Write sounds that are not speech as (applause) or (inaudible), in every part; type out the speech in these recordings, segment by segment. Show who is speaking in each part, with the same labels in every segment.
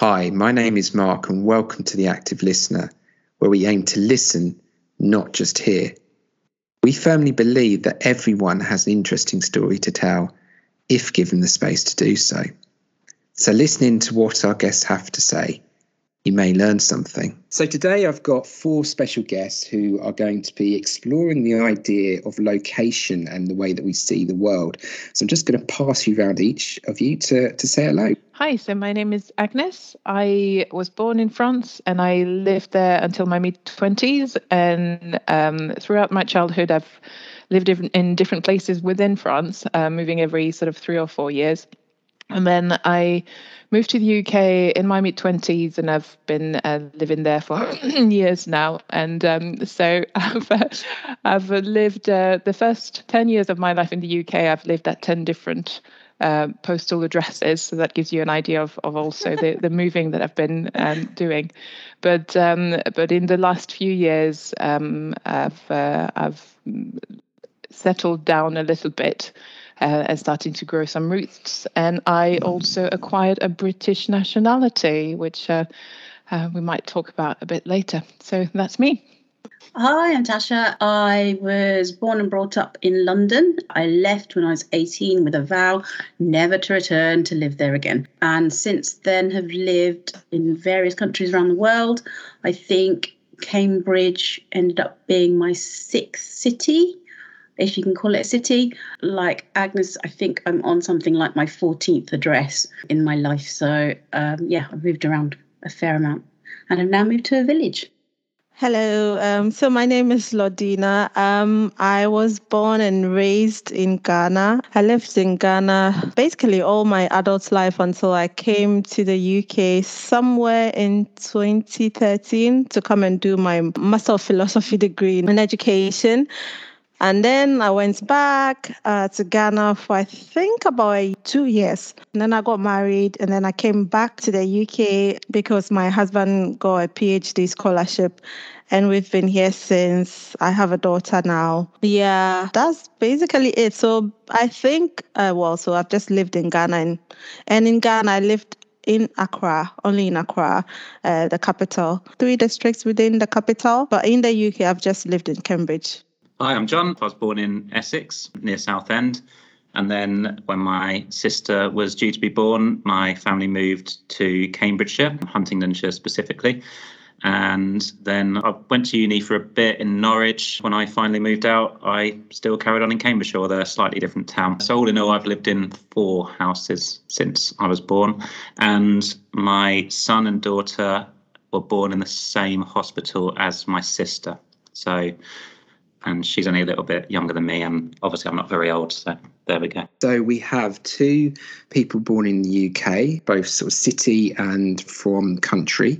Speaker 1: Hi, my name is Mark, and welcome to The Active Listener, where we aim to listen, not just hear. We firmly believe that everyone has an interesting story to tell if given the space to do so. So, listening to what our guests have to say, you may learn something. So, today I've got four special guests who are going to be exploring the idea of location and the way that we see the world. So, I'm just going to pass you around each of you to, to say hello.
Speaker 2: Hi, so my name is Agnes. I was born in France and I lived there until my mid 20s. And um, throughout my childhood, I've lived in different places within France, uh, moving every sort of three or four years. And then I moved to the UK in my mid 20s and I've been uh, living there for (clears throat) years now. And um, so (laughs) I've, uh, I've lived uh, the first 10 years of my life in the UK, I've lived at 10 different uh, postal addresses. So that gives you an idea of, of also the, the (laughs) moving that I've been um, doing. But um, but in the last few years, um, I've, uh, I've settled down a little bit uh, and starting to grow some roots. And I also acquired a British nationality, which uh, uh, we might talk about a bit later. So that's me.
Speaker 3: Hi, I'm Tasha. I was born and brought up in London. I left when I was 18 with a vow never to return to live there again. And since then have lived in various countries around the world. I think Cambridge ended up being my sixth city if you can call it a city. Like Agnes, I think I'm on something like my 14th address in my life. So, um, yeah, I've moved around a fair amount and I've now moved to a village.
Speaker 4: Hello. Um, so my name is Lordina. Um, I was born and raised in Ghana. I lived in Ghana basically all my adult life until I came to the UK somewhere in 2013 to come and do my Master of Philosophy degree in education. And then I went back uh, to Ghana for I think about two years. And then I got married, and then I came back to the UK because my husband got a PhD scholarship, and we've been here since. I have a daughter now. Yeah, that's basically it. So I think, uh, well, so I've just lived in Ghana, and, and in Ghana I lived in Accra, only in Accra, uh, the capital. Three districts within the capital, but in the UK I've just lived in Cambridge.
Speaker 5: Hi, I'm John. I was born in Essex near Southend. And then when my sister was due to be born, my family moved to Cambridgeshire, Huntingdonshire specifically. And then I went to uni for a bit in Norwich. When I finally moved out, I still carried on in Cambridgeshire, although a slightly different town. So, all in all, I've lived in four houses since I was born. And my son and daughter were born in the same hospital as my sister. So, and she's only a little bit younger than me and obviously i'm not very old so there we go.
Speaker 1: So we have two people born in the uk both sort of city and from country.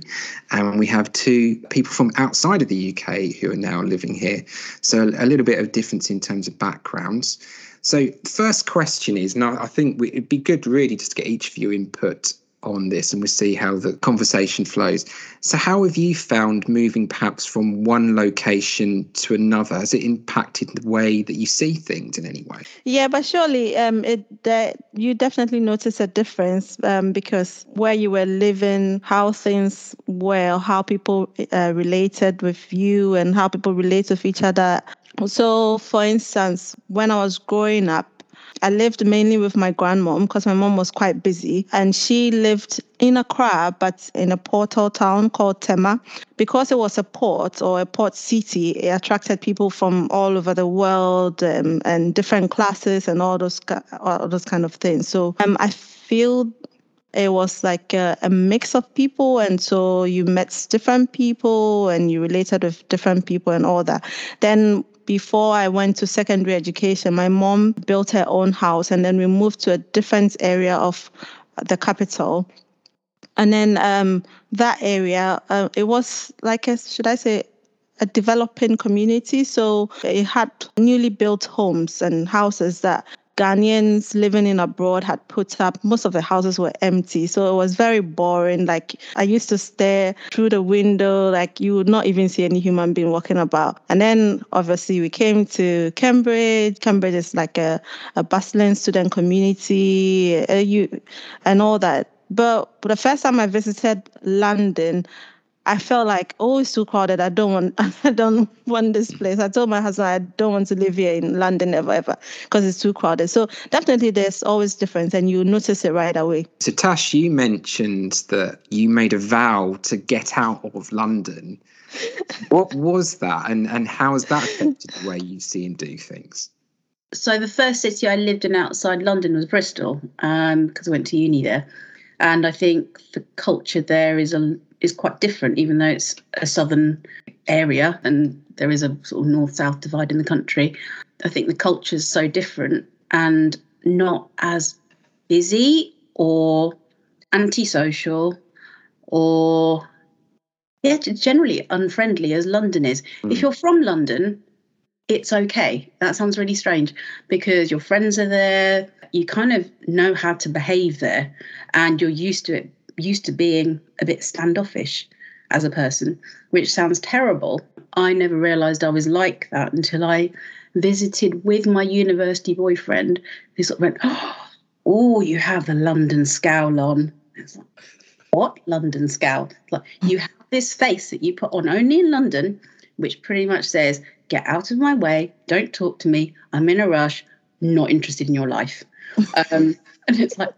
Speaker 1: And we have two people from outside of the uk who are now living here. So a little bit of difference in terms of backgrounds. So first question is now i think it'd be good really just to get each of you input on this and we'll see how the conversation flows. So, how have you found moving perhaps from one location to another? Has it impacted the way that you see things in any way?
Speaker 4: Yeah, but surely um, it uh, you definitely notice a difference um, because where you were living, how things were, how people uh, related with you, and how people relate with each other. So, for instance, when I was growing up, I lived mainly with my grandmom because my mom was quite busy and she lived in Accra, but in a portal town called Tema. Because it was a port or a port city, it attracted people from all over the world um, and different classes and all those, all those kind of things. So um, I feel it was like a, a, mix of people and so you met different people and you related with different people and all that then before I went to secondary education, my mom built her own house and then we moved to a different area of the capital. And then um, that area, uh, it was like a, should I say, a developing community. So it had newly built homes and houses that Ghanaians living in abroad had put up. Most of the houses were empty. So it was very boring. Like I used to stare through the window, like you would not even see any human being walking about. And then obviously we came to Cambridge. Cambridge is like a, a bustling student community, uh, you, and all that But the first time I visited London, I felt like, oh, it's too crowded. I don't want, (laughs) I don't want this place. I told my husband I don't want to live here in London ever, ever, because it's too crowded. So definitely, there's always difference, and you notice it right away.
Speaker 1: So Tash, you mentioned that you made a vow to get out of London. (laughs) what was that, and and how has that affected the way you see and do things?
Speaker 3: So the first city I lived in outside London was Bristol, because um, I went to uni there, and I think the culture there is a is quite different, even though it's a southern area and there is a sort of north south divide in the country. I think the culture is so different and not as busy or antisocial or yeah, generally unfriendly as London is. Mm. If hmm. you're from London, it's okay. That sounds really strange because your friends are there, you kind of know how to behave there, and you're used to it used to being a bit standoffish as a person, which sounds terrible. I never realized I was like that until I visited with my university boyfriend, who sort of went, (gasps) Oh, you have the London scowl on. Like, what London scowl? Like, you have this face that you put on only in London, which pretty much says, Get out of my way, don't talk to me, I'm in a rush, not interested in your life. Um, (laughs) and it's like,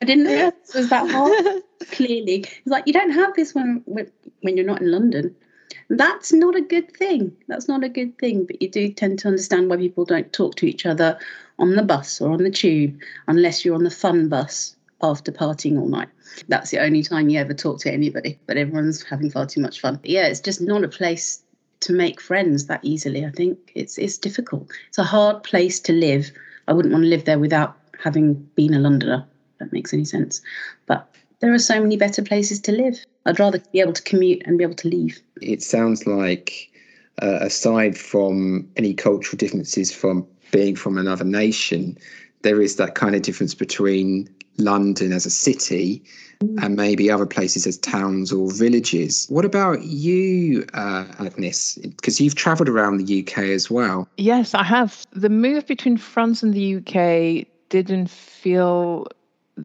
Speaker 3: I didn't know it was that (laughs) hard. Clearly, it's like you don't have this when when you're not in London. That's not a good thing. That's not a good thing. But you do tend to understand why people don't talk to each other on the bus or on the tube unless you're on the fun bus after partying all night. That's the only time you ever talk to anybody. But everyone's having far too much fun. But yeah, it's just not a place to make friends that easily. I think it's it's difficult. It's a hard place to live. I wouldn't want to live there without having been a Londoner. That makes any sense. But there are so many better places to live. I'd rather be able to commute and be able to leave.
Speaker 1: It sounds like, uh, aside from any cultural differences from being from another nation, there is that kind of difference between London as a city mm. and maybe other places as towns or villages. What about you, uh, Agnes? Because you've travelled around the UK as well.
Speaker 2: Yes, I have. The move between France and the UK didn't feel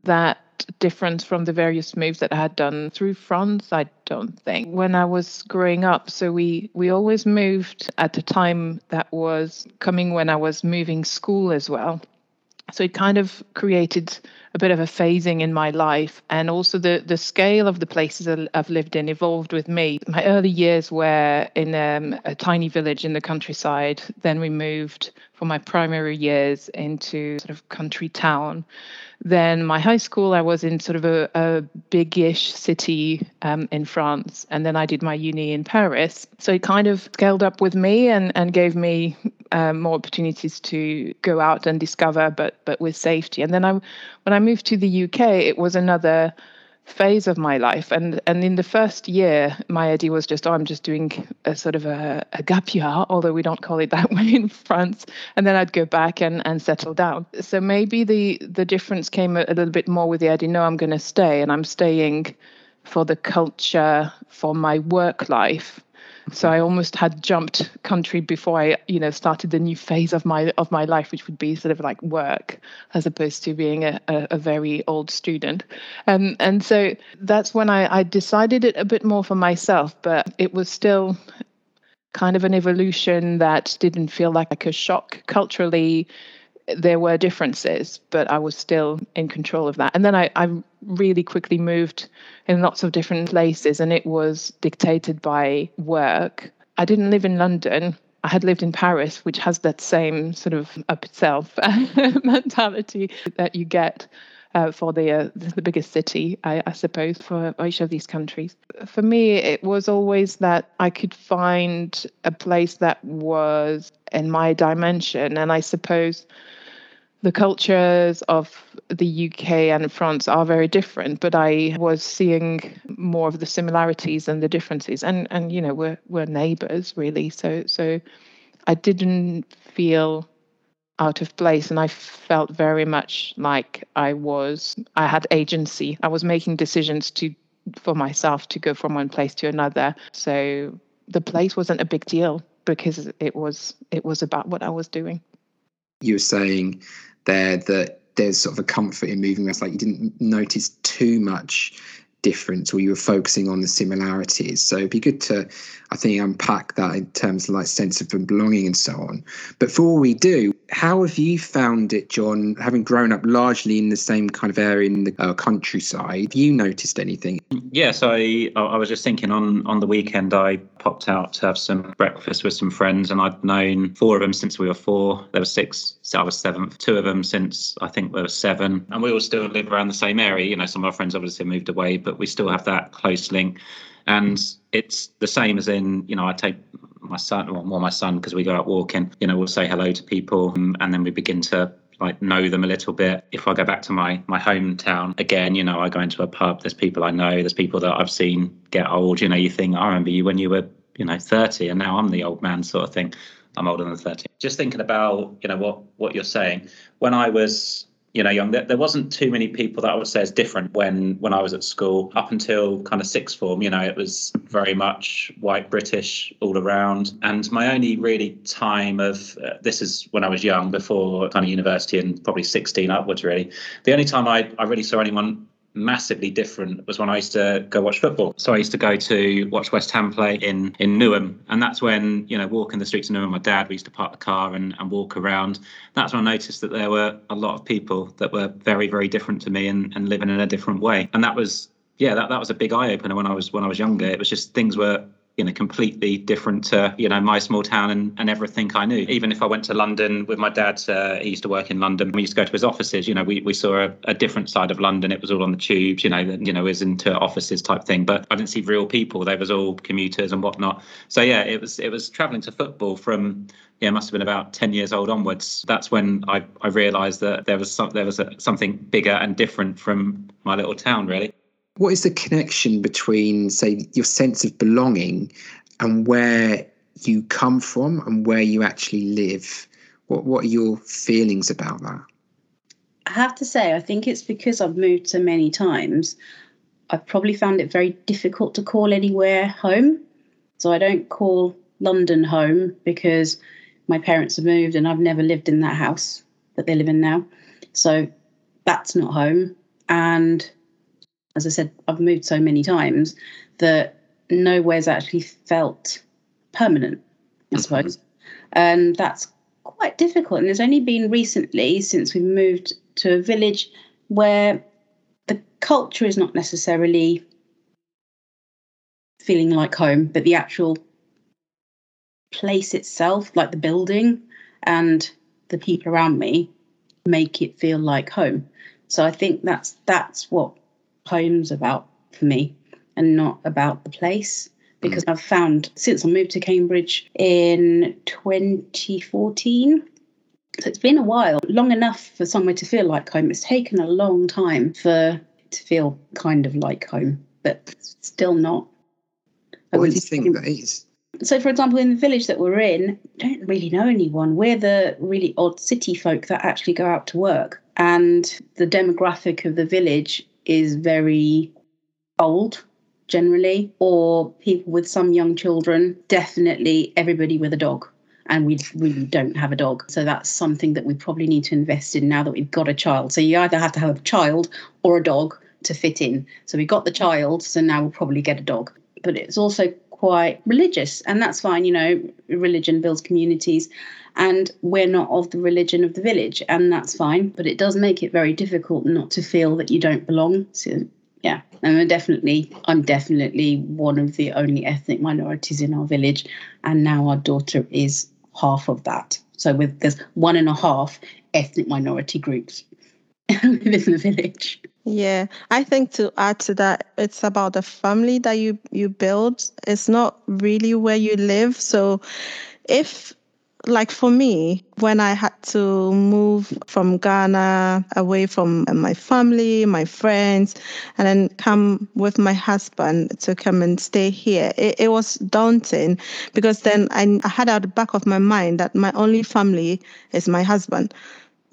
Speaker 2: that difference from the various moves that I had done through France, I don't think. When I was growing up, so we we always moved at a time that was coming when I was moving school as well. So it kind of created a bit of a phasing in my life and also the the scale of the places I've lived in evolved with me. My early years were in um, a tiny village in the countryside. Then we moved for my primary years into sort of country town. Then my high school, I was in sort of a, a city um, in France, and then I did my uni in Paris. So it kind of scaled up with me and and gave me um, more opportunities to go out and discover, but but with safety. And then I, when I moved to the UK, it was another phase of my life. And and in the first year my idea was just oh i'm just doing a sort of a, a gap year (laughs) although we don't call it that (laughs) way in france. And then i'd go back and and settle down. So maybe the the difference came a, a little bit more with the idea no i'm going to stay and i'm staying for the culture for my work life so I almost had jumped country before I, you know, started the new phase of my of my life, which would be sort of like work, as opposed to being a, a, a very old student. Um, and so that's when I, I decided it a bit more for myself, but it was still kind of an evolution that didn't feel like a shock culturally there were differences, but I was still in control of that. And then I, I really quickly moved in lots of different places, and it was dictated by work. I didn't live in London. I had lived in Paris, which has that same sort of up itself (laughs) mentality that you get uh, for the uh, (laughs) the biggest city, I, I, suppose, for each of these countries. For me, it was always that I could find a place that was in my dimension, and I suppose the cultures of the UK and France are very different, but I was seeing more of the similarities than the differences. And and you know, we're we're neighbours really. So so I didn't feel out of place and I felt very much like I was I had agency. I was making decisions to for myself to go from one place to another. So the place wasn't a big deal because it was it was about what I was doing.
Speaker 1: You were saying there that there's sort of a comfort in moving It's like you didn't notice too much difference or you were focusing on the similarities. So it'd be good to, I think, unpack that in terms of like sense of belonging and so on. Before we do, how have you found it, John, having grown up largely in the same kind of area in the uh, countryside? Have you noticed anything?
Speaker 5: Yes, I I was just thinking on on the weekend I popped out to have some breakfast with some friends and I'd known four of them since we were four. There were six, so I was seventh. Two of them since I think we were seven, and we all still live around the same area. You know, some of our friends obviously moved away, but we still have that close link. And it's the same as in, you know, I take my son, or more my son, because we go out walking, you know, we'll say hello to people um, and then we begin to like know them a little bit. If I go back to my my hometown again, you know, I go into a pub, there's people I know, there's people that I've seen get old, you know, you think, I remember you when you were, you know, 30 and now I'm the old man sort of thing. I'm older than 30. Just thinking about, you know, what what you're saying. When I was you know young. There, there wasn't too many people that i would say is different when when i was at school. Up until kind of sixth form you know it was very much white british all around. And my only really time of uh, this is when i was young before kind of university and probably 16 upwards really. The only time i, I really saw anyone massively different was when I used to go watch football. So I used to go to watch West Ham play in in Newham, and that's when you know walking the streets of Newham. My dad, we used to park the car and, and walk around. That's when I noticed that there were a lot of people that were very very different to me and, and living in a different way. And that was yeah, that, that was a big eye opener when I was when I was younger. It was just things were you know completely different to you know my small town and, and everything I knew. Even if I went to London with my dad, uh, he used to work in London. We used to go to his offices. You know, we, we saw a, a different side of London. It was all on the tubes. You know, you know, was into offices type thing. But I didn't see real people. They was all commuters and whatnot. So yeah, it was it was travelling to football from yeah, must have been about 10 years old onwards. That's when I, I realised that there was some, there was a, something bigger and different from my little town, really.
Speaker 1: What is the connection between, say, your sense of belonging and where you come from and where you actually live? What What are your feelings about that?
Speaker 3: I have to say, I think it's because I've moved so many times. I've probably found it very difficult to call anywhere home. So I don't call London home because my parents have moved and I've never lived in that house that they live in now. So that's not home. And as I said, I've moved so many times that nowhere's actually felt permanent, I mm-hmm. suppose. And that's quite difficult. And there's only been recently, since we moved to a village, where the culture is not necessarily feeling like home, but the actual place itself, like the building and the people around me, make it feel like home. So I think that's that's what home's about for me and not about the place because mm. I've found since I moved to Cambridge in 2014 so it's been a while, long enough for somewhere to feel like home. It's taken a long time for it to feel kind of like home, but still not.
Speaker 1: What do you think that is?
Speaker 3: So, for example, in the village that we're in, don't really know anyone. We're the really odd city folk that actually go out to work. And the demographic of the village is very old generally, or people with some young children, definitely everybody with a dog. And we really don't have a dog. So that's something that we probably need to invest in now that we've got a child. So you either have to have a child or a dog to fit in. So we got the child, so now we'll probably get a dog. But it's also quite religious, and that's fine. You know, religion builds communities, and we're not of the religion of the village, and that's fine. But it does make it very difficult not to feel that you don't belong. So yeah and I'm definitely i'm definitely one of the only ethnic minorities in our village and now our daughter is half of that so with there's one and a half ethnic minority groups (laughs) within the village
Speaker 4: yeah i think to add to that it's about the family that you you build it's not really where you live so if like for me, when I had to move from Ghana away from uh, my family, my friends, and then come with my husband to come and stay here, it, it was daunting because then I, I had at the back of my mind that my only family is my husband.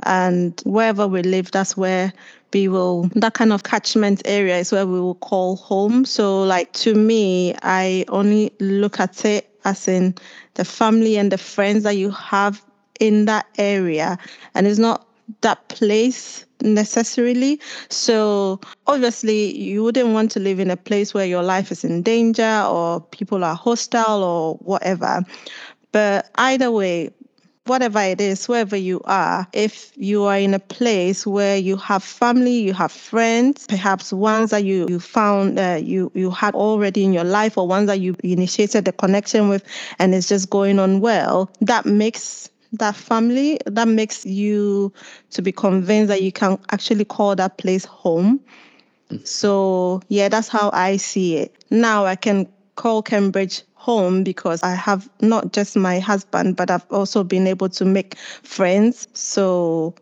Speaker 4: And wherever we live, that's where we will, that kind of catchment area is where we will call home. So, like, to me, I only look at it as in the family and the friends that you have in that area. And it's not that place necessarily. So obviously, you wouldn't want to live in a place where your life is in danger or people are hostile or whatever. But either way, whatever it is, wherever you are, if you are in a place where you have family, you have friends, perhaps ones that you, you found uh, you, you had already in your life or ones that you initiated the connection with and it's just going on well, that makes that family, that makes you to be convinced that you can actually call that place home. Mm-hmm. So, yeah, that's how I see it. Now I can call Cambridge home because I have not just my husband, but I've also been able to make friends. So,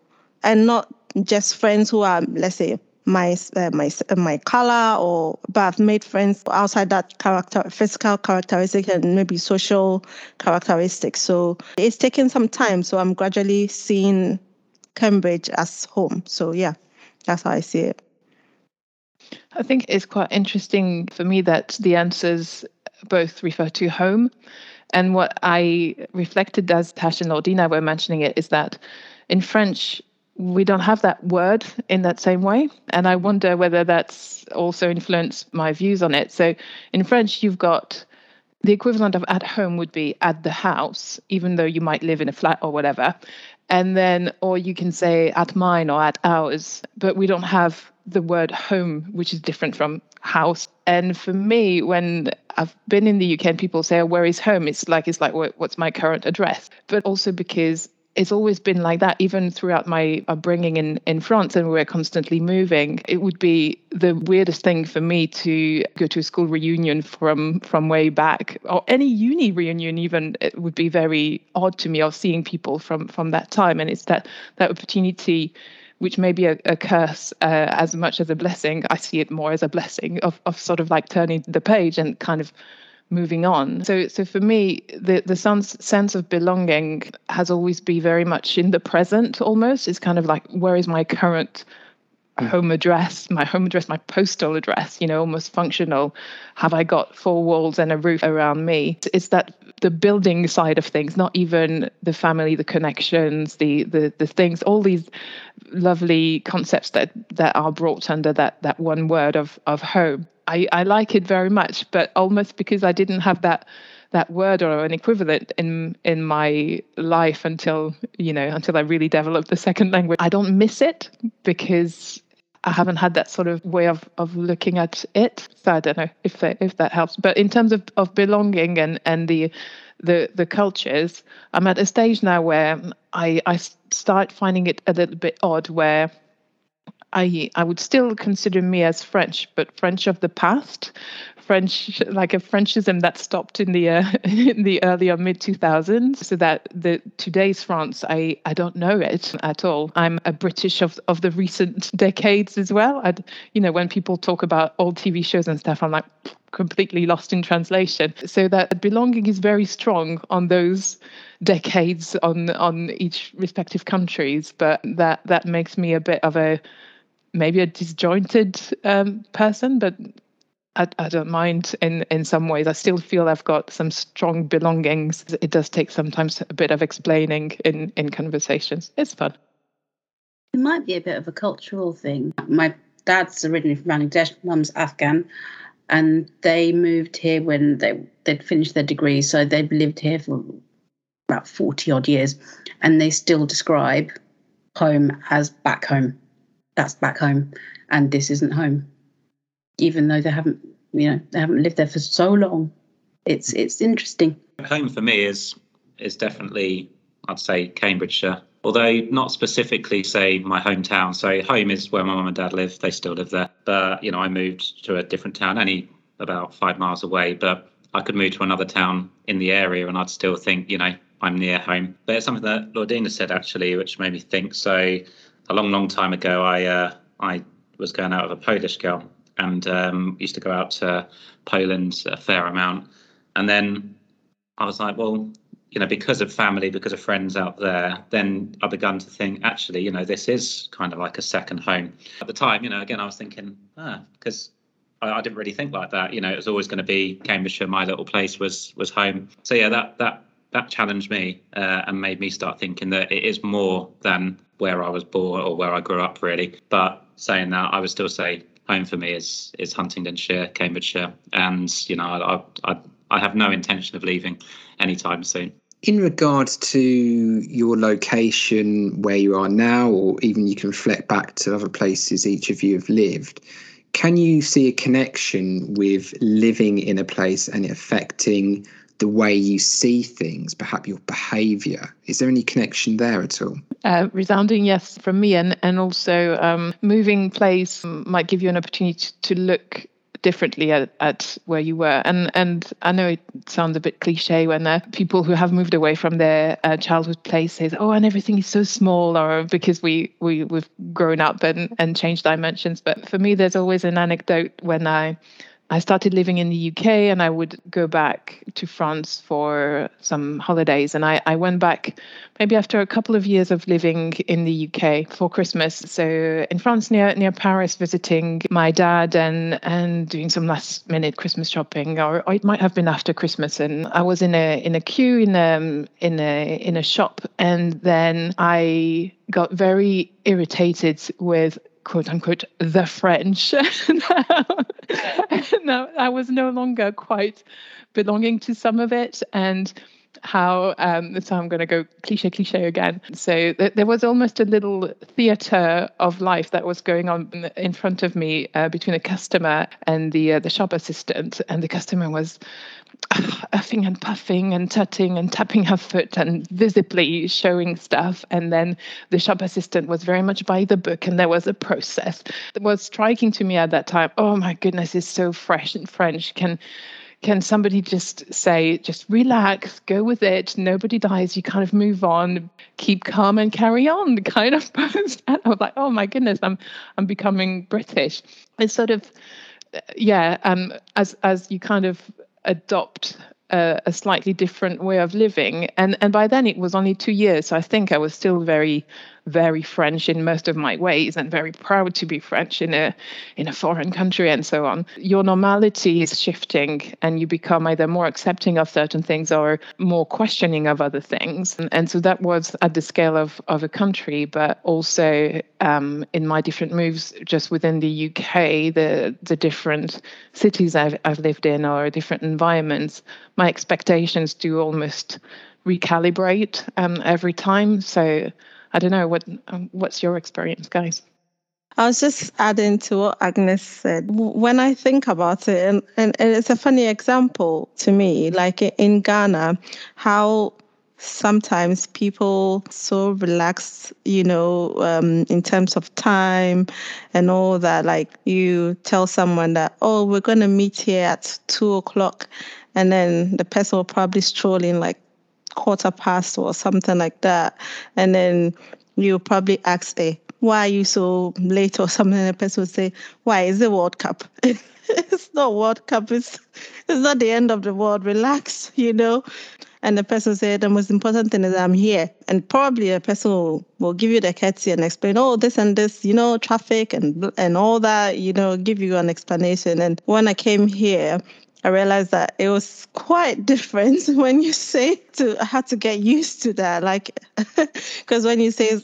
Speaker 4: and not just friends who are, let's say, my uh, my uh, my color or but I've made friends outside that character physical characteristic and maybe social characteristics. So it's taken some time. So I'm gradually seeing Cambridge as home. So yeah, that's how I see it.
Speaker 2: I think it's quite interesting for me that the answers both refer to home. And what I reflected as Tash and Lordina were mentioning it is that in French, we don't have that word in that same way. And I wonder whether that's also influenced my views on it. So in French, you've got the equivalent of at home would be at the house, even though you might live in a flat or whatever. And then, or you can say at mine or at ours, but we don't have the word home, which is different from house. And for me, when I've been in the UK and people say, oh, where is home? It's like, it's like, what's my current address? But also because it's always been like that, even throughout my upbringing in, in France, and we're constantly moving. It would be the weirdest thing for me to go to a school reunion from from way back, or any uni reunion. Even it would be very odd to me of seeing people from from that time, and it's that that opportunity which may be a, a curse uh, as much as a blessing. I see it more as a blessing of, of sort of like turning the page and kind of moving on. So, so for me, the the sense sense of belonging has always been very much in the present. Almost, it's kind of like where is my current home address, my home address, my postal address, you know, almost functional. Have I got four walls and a roof around me? It's that the building side of things, not even the family, the connections, the the the things, all these lovely concepts that that are brought under that that one word of of home. I, I like it very much, but almost because I didn't have that that word or an equivalent in in my life until you know until I really developed the second language. I don't miss it because I haven't had that sort of way of, of looking at it. So I don't know if that, if that helps. But in terms of, of belonging and, and the the the cultures, I'm at a stage now where I I start finding it a little bit odd where I I would still consider me as French, but French of the past, French like a Frenchism that stopped in the uh, (laughs) in the early or mid 2000s. So that the today's France, I I don't know it at all. I'm a British of of the recent (laughs) decades as well. I'd you know when people talk about old TV shows and stuff, I'm like completely lost in translation. So that belonging is very strong on those decades on on each respective countries, but that that makes me a bit of a maybe a disjointed um, person, but I, I, don't mind in in some ways. I still feel I've got some strong belongings. It does take sometimes a bit of explaining in in conversations. It's fun.
Speaker 3: It might be a bit of a cultural thing. My dad's originally from Bangladesh, mum's Afghan, and they moved here when they they'd finished their degree, so they've lived here for about forty odd years, and they still describe home as back home that's back home and this isn't home. Even though they haven't you know they haven't lived there for so long it's it's interesting.
Speaker 5: Home for me is is definitely i'd say cambridgeshire. Although not specifically say my hometown. So home is where my mum and dad live. They still live there. But you know i moved to a different town only about five miles away. But i could move to another town in the area and i'd still think you know i'm near home. But it's something that lordina said actually which made me think. So a long, long time ago, I uh, I was going out with a Polish girl and um, used to go out to Poland a fair amount. And then I was like, well, you know, because of family, because of friends out there, then I began to think, actually, you know, this is kind of like a second home. At the time, you know, again, I was thinking, ah, because I, I didn't really think like that. You know, it was always going to be Cambridgeshire. My little place was was home. So yeah, that that that challenged me uh, and made me start thinking that it is more than where I was born or where I grew up, really. But saying that, I would still say home for me is is Huntingdonshire, Cambridgeshire, and you know I I, I have no intention of leaving anytime soon.
Speaker 1: In regards to your location where you are now, or even you can reflect back to other places each of you have lived, can you see a connection with living in a place and affecting the way you see things, perhaps your behaviour. Is there any connection there at all?
Speaker 2: Uh, resounding yes from me, and and also um, moving place might give you an opportunity to look differently at, at where you were. And and I know it sounds a bit cliche when uh, people who have moved away from their uh, childhood place says, "Oh, and everything is so small," or because we we we've grown up and and changed dimensions. But for me, there's always an anecdote when I I started living in the UK and I would go back to France for some holidays. And I, I went back maybe after a couple of years of living in the UK for Christmas. So in France near near Paris visiting my dad and and doing some last minute Christmas shopping or, or it might have been after Christmas and I was in a in a queue in a um, in a in a shop and then I got very irritated with quote unquote the French. (laughs) no, I was no longer quite belonging to some of it and how um, so I'm going to go cliche cliche again. So th- there was almost a little theatre of life that was going on in front of me uh, between a customer and the uh, the shop assistant, and the customer was (sighs) uffing and puffing and tutting and tapping her foot and visibly showing stuff. And then the shop assistant was very much by the book, and there was a process that was striking to me at that time. Oh my goodness, it's so fresh and French. Can can somebody just say, just relax, go with it, nobody dies, you kind of move on, keep calm and carry on, (laughs) kind of post. And I was like, oh my goodness, I'm I'm becoming British. It's sort of yeah, um, as as you kind of adopt a, a, slightly different way of living. And and by then it was only two years, so I think I was still very very French in most of my ways and very proud to be French in a in a foreign country and so on. Your normality is shifting and you become either more accepting of certain things or more questioning of other things. And, and so that was at the scale of, of a country, but also um, in my different moves just within the UK, the the different cities I've I've lived in or different environments, my expectations do almost recalibrate um, every time. So I don't know what um, what's your experience, guys.
Speaker 4: I was just adding to what Agnes said. When I think about it, and, and, it's a funny example to me, like in Ghana, how sometimes people so relaxed you know um, in terms of time and all that like you tell someone that oh we're going to meet here at two o'clock and then the person will probably stroll in like quarter past or something like that. And then you probably ask, hey, why are you so late or something? And the person will say, why is it World Cup? (laughs) it's not World Cup. It's, it's not the end of the world. Relax, (laughs) you know? And the person said, the most important thing is I'm here. And probably a person will, will give you the courtesy and explain, oh, this and this, you know, traffic and and all that, you know, give you an explanation. And when I came here, I realized that it was quite (laughs) different when you say to I had to get used to that. Like (laughs) because when you say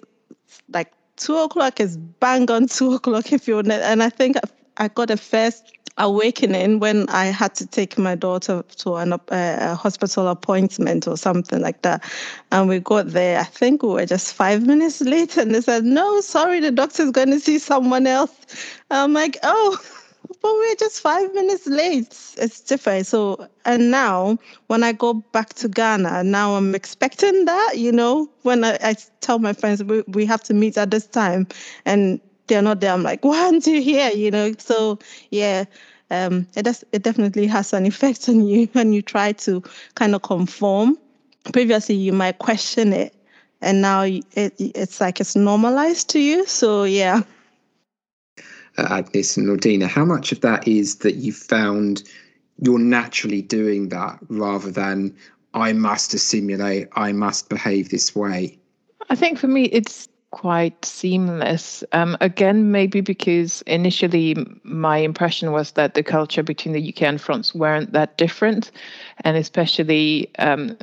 Speaker 4: like two o'clock is bang on two (laughs) o'clock if you're and I think I got a first awakening when I had to take my daughter to an, uh, a hospital appointment or something like that. And we got there, I think we were just five minutes late, and they said, No, sorry, the doctor's going to see someone else. I'm like, Oh, but we're just five minutes late. It's different. So, and now when I go back to Ghana, now I'm expecting that, you know, when I, I tell my friends we, we have to meet at this time and they're not there, I'm like, (laughs) why aren't you here? You know, so yeah, um, it does, it definitely has an effect on you (laughs) when you try to kind of conform. Previously, you might question it, and now it, it's like it's normalized to you. So yeah
Speaker 1: Agnes and Lordina, how much of that is that you found you're naturally doing that rather than I must assimilate, I must behave this way?
Speaker 2: I think for me, it's quite seamless. Um, again, maybe because initially my impression was that the culture between the UK and France weren't that different, and especially um,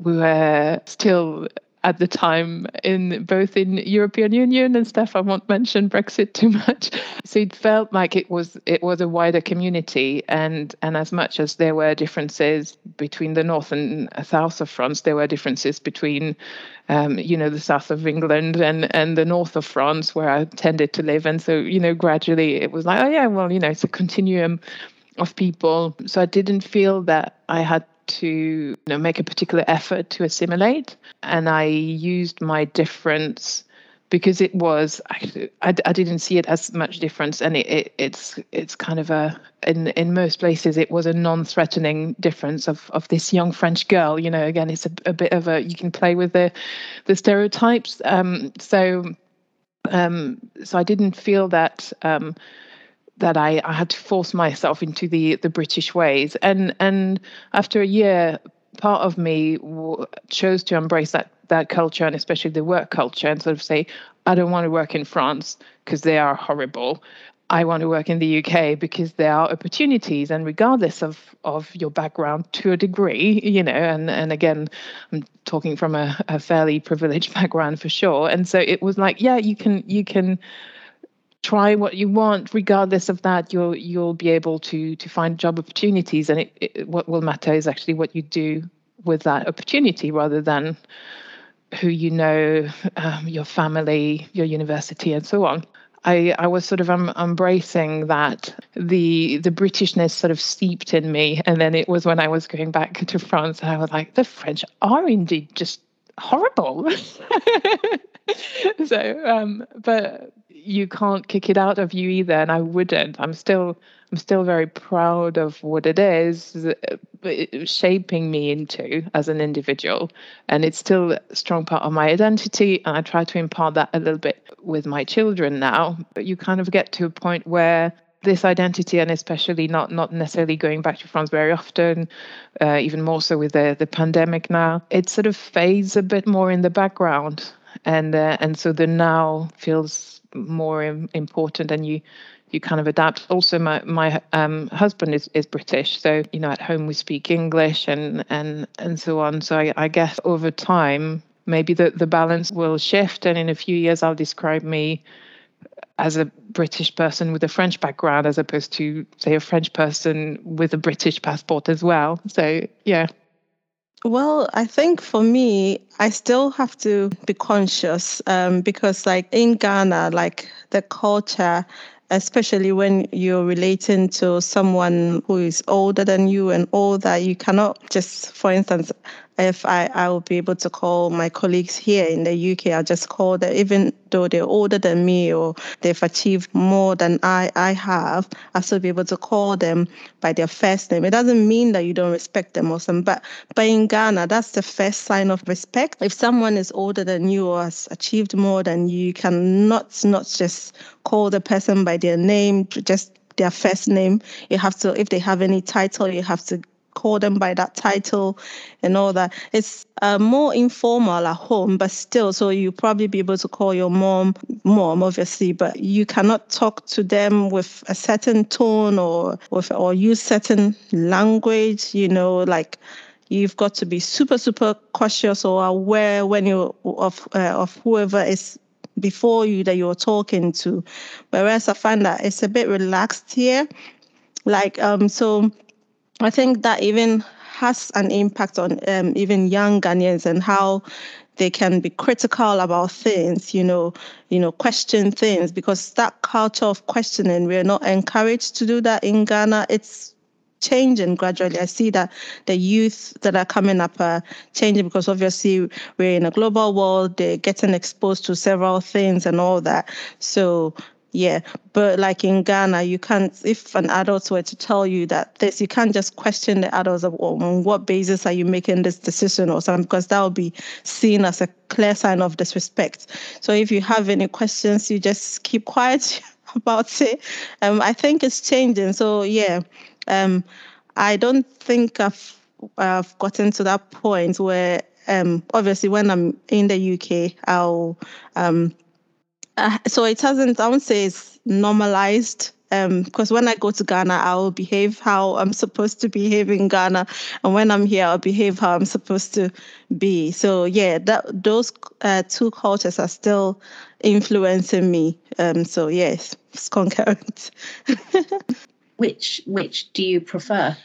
Speaker 2: we were still at the time in both in European Union and stuff. I won't mention Brexit too much. So it felt like it was it was a wider community, and and as much as there were differences between the north and south of France, there were differences between, um, you know, the south of England and and the north of France where I tended to live, and so you know gradually it was like oh yeah well you know it's a continuum of people. So I didn't feel that I had to you know, make a particular effort to assimilate. And I used my difference because it was I, I didn't see it as much difference. And it, it, it's it's kind of a in in most places it was a non-threatening difference of of this young french girl. You know again it's a, a bit of a you can play with the the stereotypes. Um so um so i didn't feel that um that I, I had to force myself into the the British ways. And and after a year, part of me w- chose to embrace that that culture and especially the work culture and sort of say, I don't want to work in France because they are horrible. I want to work in the UK because there are opportunities, and regardless of of your background, to a degree, you know, and and again, I'm talking from a, a fairly privileged (laughs) background for sure. And so it was like, yeah, you can you can try what you want. Regardless of that you'll you'll be able to to find job opportunities. And it, it, what will matter is actually what you do with that opportunity rather than who you know um, your family your university and so on. I, I was sort of um, embracing that the the Britishness sort of seeped in me, and then it was when I was going back to France, and I was like, the French are indeed just horrible. (laughs) so, um, but you can't kick it out of you either and i wouldn't. I'm still i'm still very proud of what it is shaping me into as an individual and it's still a strong part of my identity and i try to impart that a little bit with my children now but you kind of get to a point where this identity and especially not not necessarily going back to france very often uh, even more so with the the pandemic now it sort of fades a bit more in the background and uh, and so the now feels more important and you you kind of adapt. Also my my um, husband is, is british so you know at home we speak english and and and so on. So i, I guess over time maybe the, the balance will shift and in a few years i'll describe me as a british person with a french background as opposed to say a french person with a british passport as well. So yeah
Speaker 4: well, I think for me, I still have to be conscious um, because, like in Ghana, like the culture, especially when you're relating to someone who is older than you and all that, you cannot just, for instance, if I, I will be able to call my colleagues here in the UK, I'll just call them, even though they're older than me or they've achieved more than I, I have, I'll still be able to call them by their first name. It doesn't mean that you don't respect them or something, but, but in Ghana, that's the first sign of respect. If someone is older than you or has achieved more than you, you cannot not just call the person by their name, just their first name. You have to, if they have any title, you have to call them by that title and all that. It's uh, more informal at home, but still, so you probably be able to call your mom mom, obviously, but you cannot talk to them with a certain tone or with or use certain language. You know, like you've got to be super super cautious or aware when you of uh, of whoever is before you that you're talking to whereas i find that it's a bit relaxed here like um so I think that even has an impact on um, even young Ghanaians and how they can be critical about things, you know, you know, question things because that culture of questioning, we're not encouraged to do that in Ghana. It's changing gradually. I see that the youth that are coming up are changing because obviously we're in a global world, they're getting exposed to several things and all that. So yeah, but like in Ghana, you can't. If an adult were to tell you that this, you can't just question the adults of on what basis are you making this decision or something, because that would be seen as a clear sign of disrespect. So if you have any questions, you just keep quiet (laughs) about it. Um, I think it's changing. So yeah, um, I don't think I've I've gotten to that point where um, obviously when I'm in the UK, I'll um, uh, so it hasn't, I won't say it's normalized because um, when I go to Ghana, I will behave how I'm supposed to behave in Ghana, and when I'm here, I'll behave how I'm supposed to be. So yeah, that those uh, two cultures are still influencing me. Um, so yes, it's concurrent. (laughs)
Speaker 3: which which do you prefer?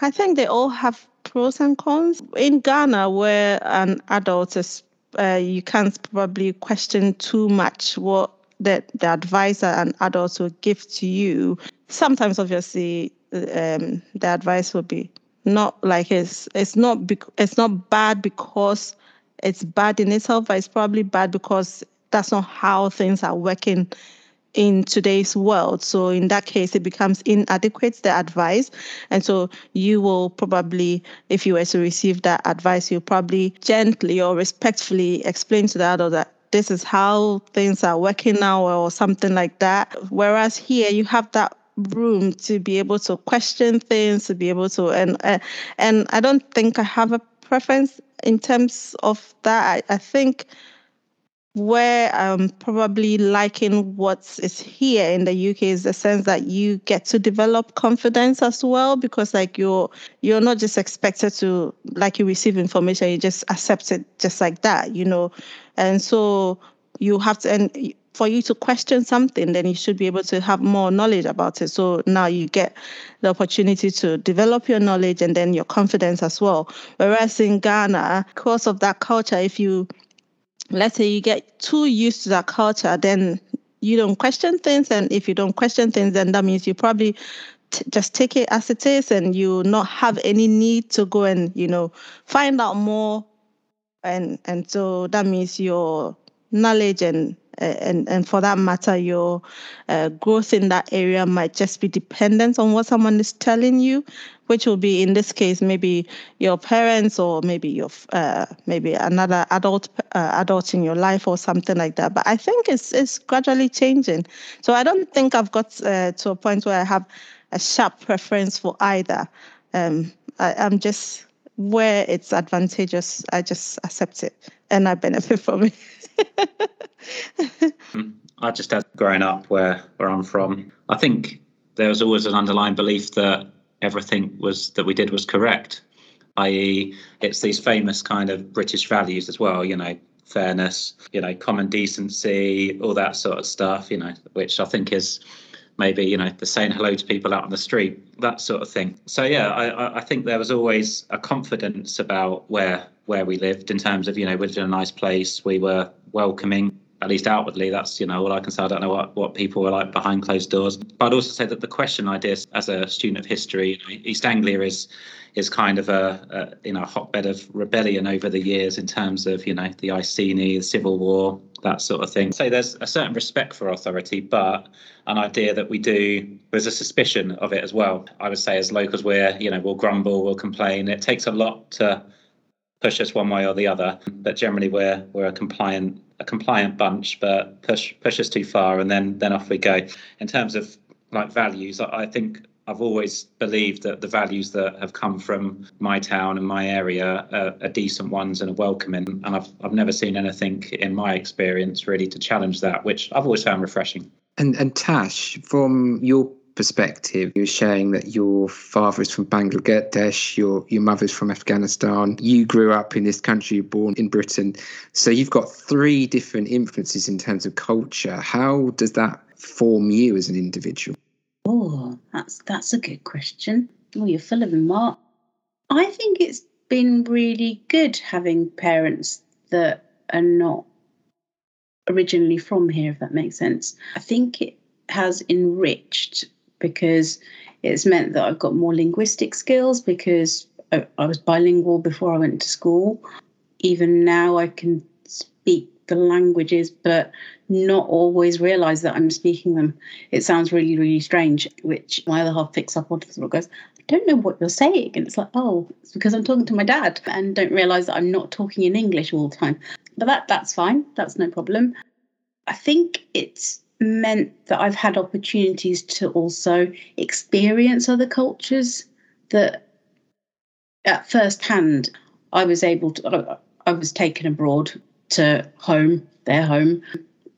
Speaker 4: I think they all have pros and cons. In Ghana, where an adult is, uh, you can't probably question too much what the, the advice that an adult will give to you. Sometimes, obviously, um, the advice will be not like it's it's not bec- it's not bad because it's bad in itself, but it's probably bad because that's not how things are working in today's world. So in that case, it becomes inadequate, the advice. And so you will probably, if you were to receive that advice, you probably gently or respectfully explain to the adult that this is how things are working now or something like that. Whereas here you have that room to be able to question things, to be able to, and, uh, and I don't think I have a preference in terms of that. I, I think where I'm probably liking what is here in the UK is the sense that you get to develop confidence as well because like you're you're not just expected to like you receive information you just accept it just like that you know? And so you have to and for you to question something then you should be able to have more knowledge about it. So now you get the opportunity to develop your knowledge and then your confidence as well. Whereas in Ghana because of that culture if you let's say you get too used to that culture, then you don't question things. And if you don't question things, then that means you probably t- just take it as it is and you not have any need to go and, you know, find out more. And, and so that means your knowledge and and and for that matter your uh, growth in that area might just be dependent on what someone is telling you which will be in this case maybe your parents or maybe your uh, maybe another adult uh, adult in your life or something like that. But I think it's it's gradually changing. So I don't think I've got uh, to a point where I have a sharp preference for either. Um, I, I'm just where it's advantageous, I just accept it and I benefit from it.
Speaker 5: Hmm. (laughs) I just had growing up where where I'm from. I think there was always an underlying belief that everything was that we did was correct i.e., it's these famous kind of British values as well, you know, fairness, you know, common decency, all that sort of stuff, you know, which I think is maybe, you know, the saying hello to people out on the street, that sort of thing. So yeah, I, I think there was always a confidence about where where we lived in terms of, you know, we lived in a nice place, we were welcoming, at least outwardly, that's you know all I can say. I don't know what, what people were like behind closed doors. But I'd also say that the question I idea, as a student of history, East Anglia is is kind of a, a you know hotbed of rebellion over the years in terms of you know the Iceni, the Civil War, that sort of thing. So there's a certain respect for authority, but an idea that we do there's a suspicion of it as well. I would say as locals, we're you know we'll grumble, we'll complain. It takes a lot to push us one way or the other. But generally, we're we're a compliant a compliant bunch, but push push us too far, and then then off we go. In terms of like values, I, I think I've always believed that the values that have come from my town and my area are, are, decent ones and are welcoming. And I've I've never seen anything in my experience really to challenge that, which I've always found refreshing.
Speaker 1: And and Tash, from your perspective. you're sharing that your father is from Bangladesh, your your mother's from Afghanistan. You grew up in this country, you're born in Britain. So you've got three different influences in terms of culture. How does that form you as an individual?
Speaker 3: That's that's a good question. Oh, you're full of them, Mark. I think it's been really good having parents that are not originally from here, if that makes sense. I think it has enriched because it's meant that I've got more linguistic skills because I, I was bilingual before I went to school. Even now, I can speak the languages, but not always realize that I'm speaking them. It sounds really, really strange, which my other half picks up on and goes, I don't know what you're saying. And it's like, oh, it's because I'm talking to my dad and don't realize that I'm not talking in English all the time. But that that's fine. That's no problem. I think it's meant that I've had opportunities to also experience other cultures that at first hand I was able to I was taken abroad to home, their home,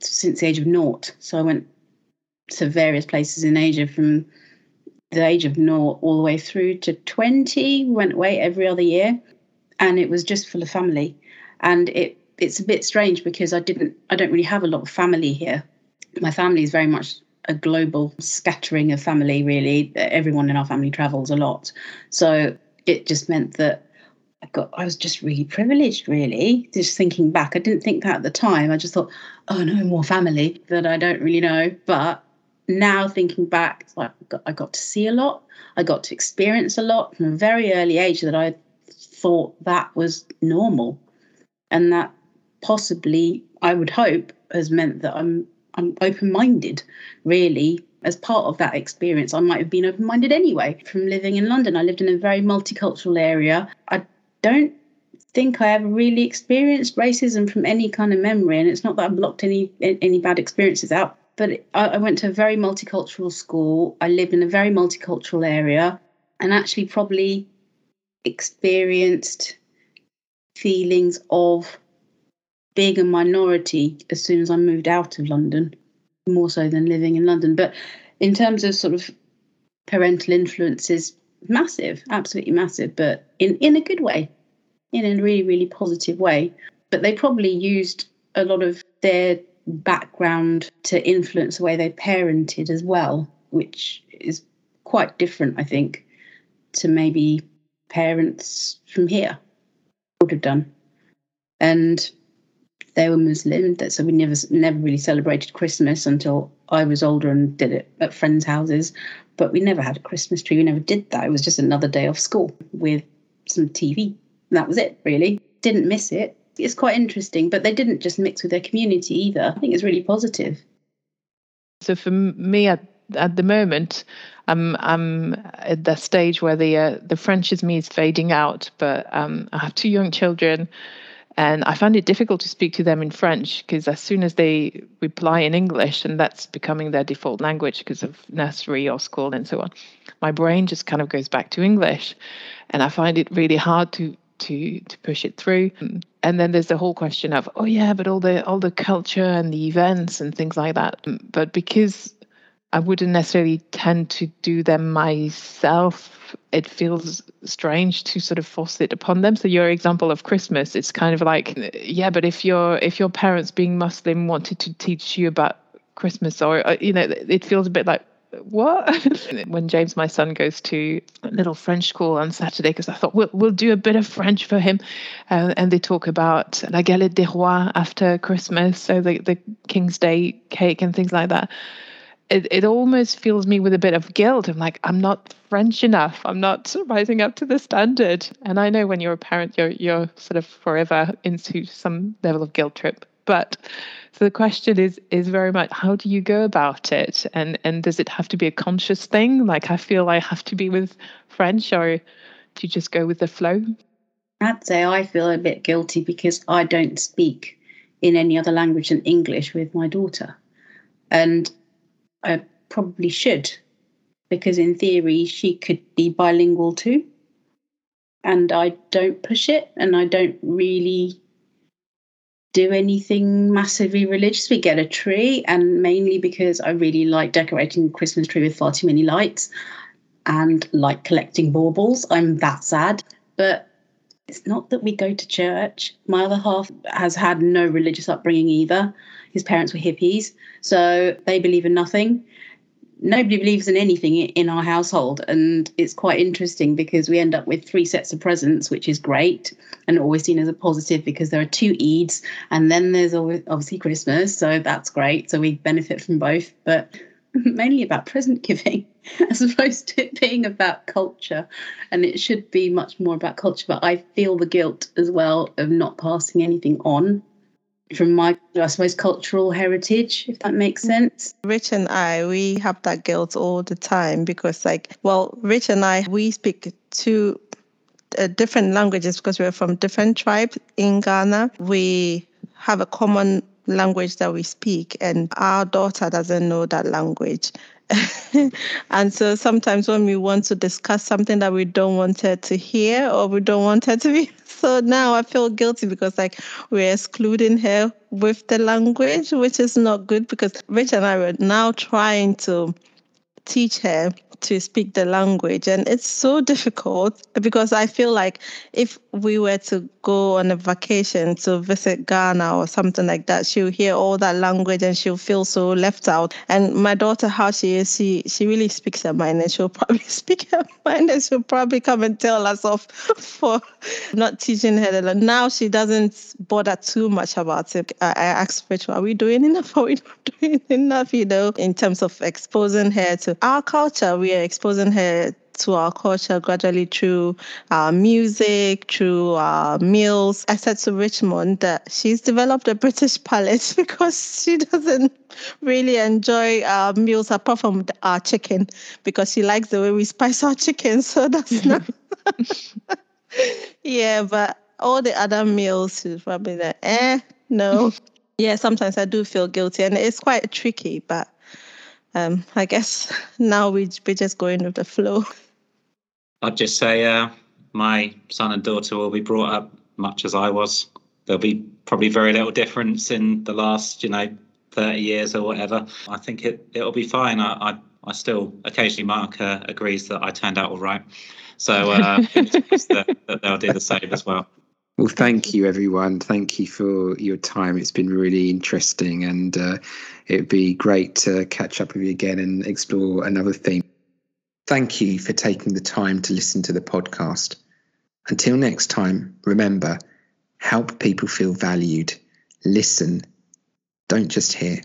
Speaker 3: since the age of naught. So I went to various places in Asia from the age of naught all the way through to 20, went away every other year. And it was just full of family. And it it's a bit strange because I didn't I don't really have a lot of family here. My family is very much a global scattering of family really. Everyone in our family travels a lot. So it just meant that I got I was just really privileged really. Just thinking back. I didn't think that at the time. I just thought, oh no more family that I don't really know. But now thinking back, like I got to see a lot. I got to experience a lot from a very early age that I thought that was normal. And that possibly, I would hope, has meant that I'm I'm open-minded, really. As part of that experience, I might have been open-minded anyway. From living in London, I lived in a very multicultural area. I don't think I ever really experienced racism from any kind of memory, and it's not that I blocked any any bad experiences out. But I, I went to a very multicultural school. I lived in a very multicultural area, and actually probably experienced feelings of being a minority as soon as I moved out of London, more so than living in London. But in terms of sort of parental influences, massive, absolutely massive, but in, in a good way, in a really, really positive way. But they probably used a lot of their background to influence the way they parented as well, which is quite different, I think, to maybe parents from here would have done. And they were Muslim, so we never never really celebrated Christmas until I was older and did it at friends' houses. But we never had a Christmas tree. We never did that. It was just another day off school with some TV. That was it, really. Didn't miss it. It's quite interesting, but they didn't just mix with their community either. I think it's really positive.
Speaker 2: So for me at at the moment, I'm I'm at that stage where the uh, the me is fading out, but um, I have two young children and I find it difficult to speak to them in French because as soon as they reply in English, and that's becoming their default language because of nursery or school and so on, my brain just kind of goes back to English. And I find it really hard to to to push it through. And then there's the whole question of, oh yeah, but all the all the culture and the events and things like that. But because I wouldn't necessarily tend to do them myself. It feels strange to sort of force it upon them. So your example of Christmas, it's kind of like, yeah, but if your if your parents being Muslim wanted to teach you about Christmas, or uh, you know, it feels a bit like what? (laughs) when James, my son, goes to little French school on Saturday, because I thought we'll, we'll do a bit of French for him. Uh, and they talk about la galette des rois after Christmas, so the, the King's Day cake and things like that it, it almost fills me with a bit of guilt. I'm like, I'm not French enough. I'm not rising up to the standard. And I know when you're a parent, you're you're sort of forever into some level of guilt trip. But so the question is is very much how do you go about it? And and does it have to be a conscious thing? Like I feel I have to be with French or do you just go with the flow?
Speaker 3: I'd say I feel a bit guilty because I don't speak in any other language than English with my daughter. And I probably should, because in theory, she could be bilingual too. And I don't push it, and I don't really do anything massively religious. We get a tree, and mainly because I really like decorating the Christmas tree with far too many lights and like collecting baubles. I'm that sad. But it's not that we go to church. My other half has had no religious upbringing either. His parents were hippies, so they believe in nothing. Nobody believes in anything in our household, and it's quite interesting because we end up with three sets of presents, which is great and always seen as a positive because there are two Eids, and then there's obviously Christmas, so that's great. So we benefit from both, but (laughs) mainly about present giving (laughs) as opposed to it being about culture. And it should be much more about culture, but I feel the guilt as well of not passing anything on from my, I suppose, cultural heritage, if that makes sense.
Speaker 4: Rich and I, we have that guilt all the time because, like, well, Rich and I, we speak two uh, different languages because we're from different tribes in Ghana. We have a common language that we speak, and our daughter doesn't know that language. (laughs) and so sometimes when we want to discuss something that we don't want her to hear or we don't want her to be (laughs) so now I feel guilty because like we're excluding her with the language, which is not good because Rich and I were now trying to teach her to speak the language. And it's so difficult because I feel like if we were to go on a vacation to visit Ghana or something like that, she'll hear all that language and she'll feel so left out. And my daughter, how she is, she she really speaks her mind and she'll (laughs) probably speak her mind and she'll probably come and tell us off (laughs) for not teaching her. The, now she doesn't bother too much about it. I, I asked Rachel, are we doing enough? (laughs) Are we not doing enough, you know, in terms of exposing her to our culture? We are exposing her to our culture gradually through our music, through our meals. I said to Richmond that she's developed a British palate (laughs) because she doesn't really enjoy our meals apart from our chicken because she likes the way we spice our chicken. (laughs) So that's (laughs) not. yeah, but all the other meals, she's probably like, eh, no. yeah, sometimes I do feel guilty and it's quite tricky, but um, I guess (laughs) now we, we're just going with the flow.
Speaker 5: I'd just say uh, my son and daughter will be brought up much as I was. There'll be probably very little difference in the last, you know, 30 years or whatever. I think it, it'll be fine. I, I, I still occasionally Mark uh, agrees that I turned out all right. So uh, (laughs) that, that they'll do the same as well.
Speaker 1: Well, thank you, everyone. Thank you for your time. It's been really interesting, and uh, it'd be great to catch up with you again and explore another theme. Thank you for taking the time to listen to the podcast. Until next time, remember help people feel valued. Listen, don't just hear.